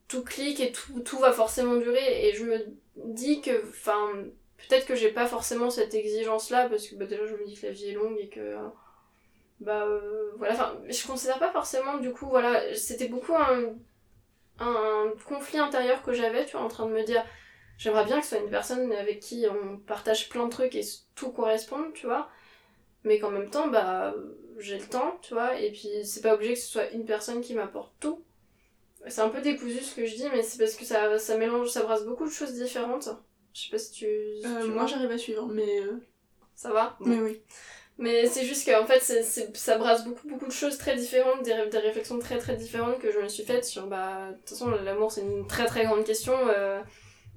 tout clique et tout, tout va forcément durer. Et je me dis que, enfin, peut-être que j'ai pas forcément cette exigence-là parce que bah, déjà je me dis que la vie est longue et que, bah euh, voilà, enfin, je considère pas forcément, du coup, voilà, c'était beaucoup un, un conflit intérieur que j'avais, tu vois, en train de me dire. J'aimerais bien que ce soit une personne avec qui on partage plein de trucs et tout corresponde, tu vois. Mais qu'en même temps, bah, j'ai le temps, tu vois. Et puis, c'est pas obligé que ce soit une personne qui m'apporte tout. C'est un peu décousu ce que je dis, mais c'est parce que ça, ça mélange, ça brasse beaucoup de choses différentes. Je sais pas si tu. si Euh, tu moi j'arrive à suivre, mais. euh, Ça va? Bon. Mais oui. Mais c'est juste qu'en fait, c'est, c'est- ça brasse beaucoup, beaucoup de choses très différentes, des, des réflexions très, très différentes que je me suis faites sur, bah, de toute façon, l'amour, c'est une très, très grande question euh,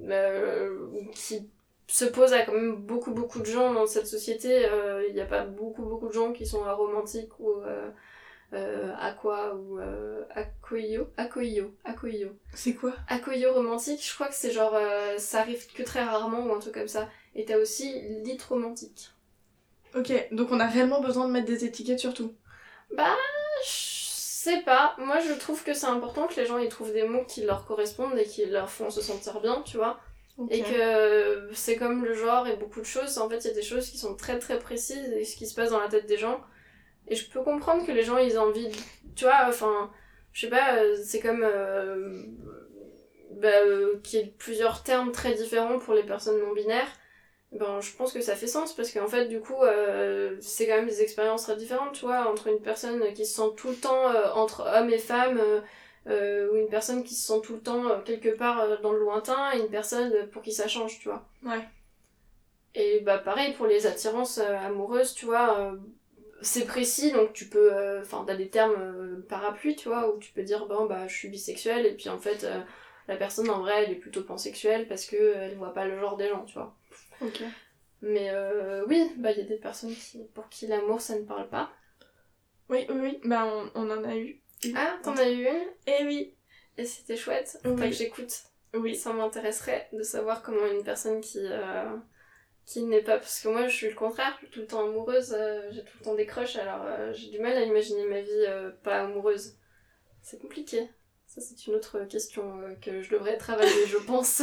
euh, qui se pose à quand même beaucoup, beaucoup de gens dans cette société. Euh, Il n'y a pas beaucoup, beaucoup de gens qui sont aromantiques ou euh, aqua ou euh. Acoyo. Acoyo. C'est quoi? Acoyo romantique, je crois que c'est genre, euh, ça arrive que très rarement ou un truc comme ça. Et t'as aussi lit romantique. Ok, donc on a réellement besoin de mettre des étiquettes sur tout. Bah, je sais pas. Moi, je trouve que c'est important que les gens ils trouvent des mots qui leur correspondent et qui leur font se sentir bien, tu vois. Ok. Et que c'est comme le genre et beaucoup de choses. En fait, il y a des choses qui sont très très précises et ce qui se passe dans la tête des gens. Et je peux comprendre que les gens ils aient envie, de- tu vois, enfin, je sais pas, euh, c'est comme euh, bah, euh, qu'il y ait plusieurs termes très différents pour les personnes non binaires. Ben, je pense que ça fait sens parce qu'en fait, du coup, euh, c'est quand même des expériences très différentes, tu vois, entre une personne qui se sent tout le temps euh, entre hommes et femmes, euh, ou une personne qui se sent tout le temps quelque part dans le lointain, et une personne pour qui ça change, tu vois. Ouais. Et bah, pareil pour les attirances amoureuses, tu vois, euh, c'est précis, donc tu peux. euh, Enfin, t'as des termes euh, parapluies, tu vois, où tu peux dire, bon, bah, je suis bisexuelle, et puis en fait, euh, la personne en vrai, elle est plutôt pansexuelle parce que euh, elle voit pas le genre des gens, tu vois. Ok. Mais euh, oui, bah il y a des personnes qui, pour qui l'amour ça ne parle pas. Oui, oui, oui. Bah on, on en a eu. Ah, t'en as eu une? Eh oui. et c'était chouette. Oui. pas que j'écoute. Oui. Ça m'intéresserait de savoir comment une personne qui euh, qui n'est pas parce que moi je suis le contraire, je suis tout le temps amoureuse, euh, j'ai tout le temps des crushs alors euh, j'ai du mal à imaginer ma vie euh, pas amoureuse. C'est compliqué. Ça c'est une autre question que je devrais travailler, je pense.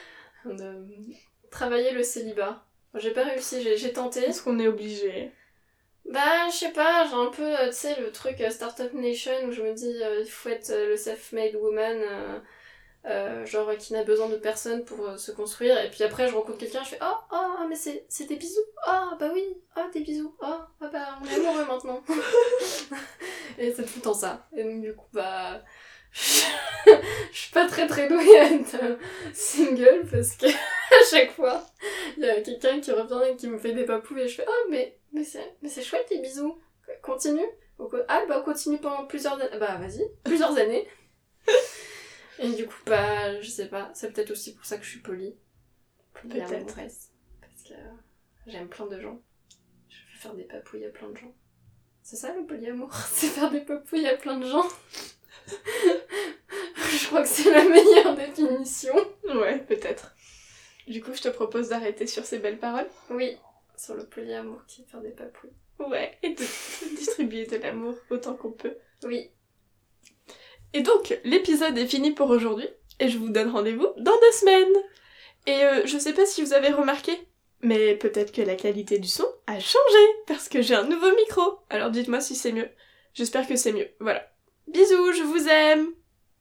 de travailler le célibat. J'ai pas réussi, j'ai tenté. Est-ce qu'on est obligé Bah, je sais pas, j'ai un peu, tu sais, le truc Startup Nation où je me dis, il faut être le self-made woman, euh, genre euh, qui n'a besoin de personne pour euh, se construire. Et puis après, je rencontre quelqu'un, je fais, oh, oh, ah, mais c'est des bisous. Ah, bah oui, ah, des bisous. Ah, ah bah, on est amoureux maintenant. et c'est tout le temps ça. Et donc, du coup, bah. je suis pas très très douée à être single parce que à chaque fois il y a quelqu'un qui revient et qui me fait des papouilles et je fais oh mais mais c'est chouette les bisous continue ah bah continue pendant plusieurs bah vas-y plusieurs années et du coup bah je sais pas c'est peut-être aussi pour ça que je suis polie. Peut-être. parce que j'aime plein de gens. Je vais faire des papouilles à plein de gens. C'est ça le polyamour? C'est faire des papouilles à plein de gens? Je crois que c'est la meilleure définition. Ouais, peut-être. Du coup, je te propose d'arrêter sur ces belles paroles. oui sur le polyamour qui est faire des papouilles. Ouais, et de distribuer de l'amour autant qu'on peut. oui Et donc, l'épisode est fini pour aujourd'hui, et je vous donne rendez-vous dans deux semaines. Et euh, je sais pas si vous avez remarqué, mais peut-être que la qualité du son a changé, parce que j'ai un nouveau micro. Alors dites-moi si c'est mieux. J'espère que c'est mieux. Voilà. Bisous, je vous aime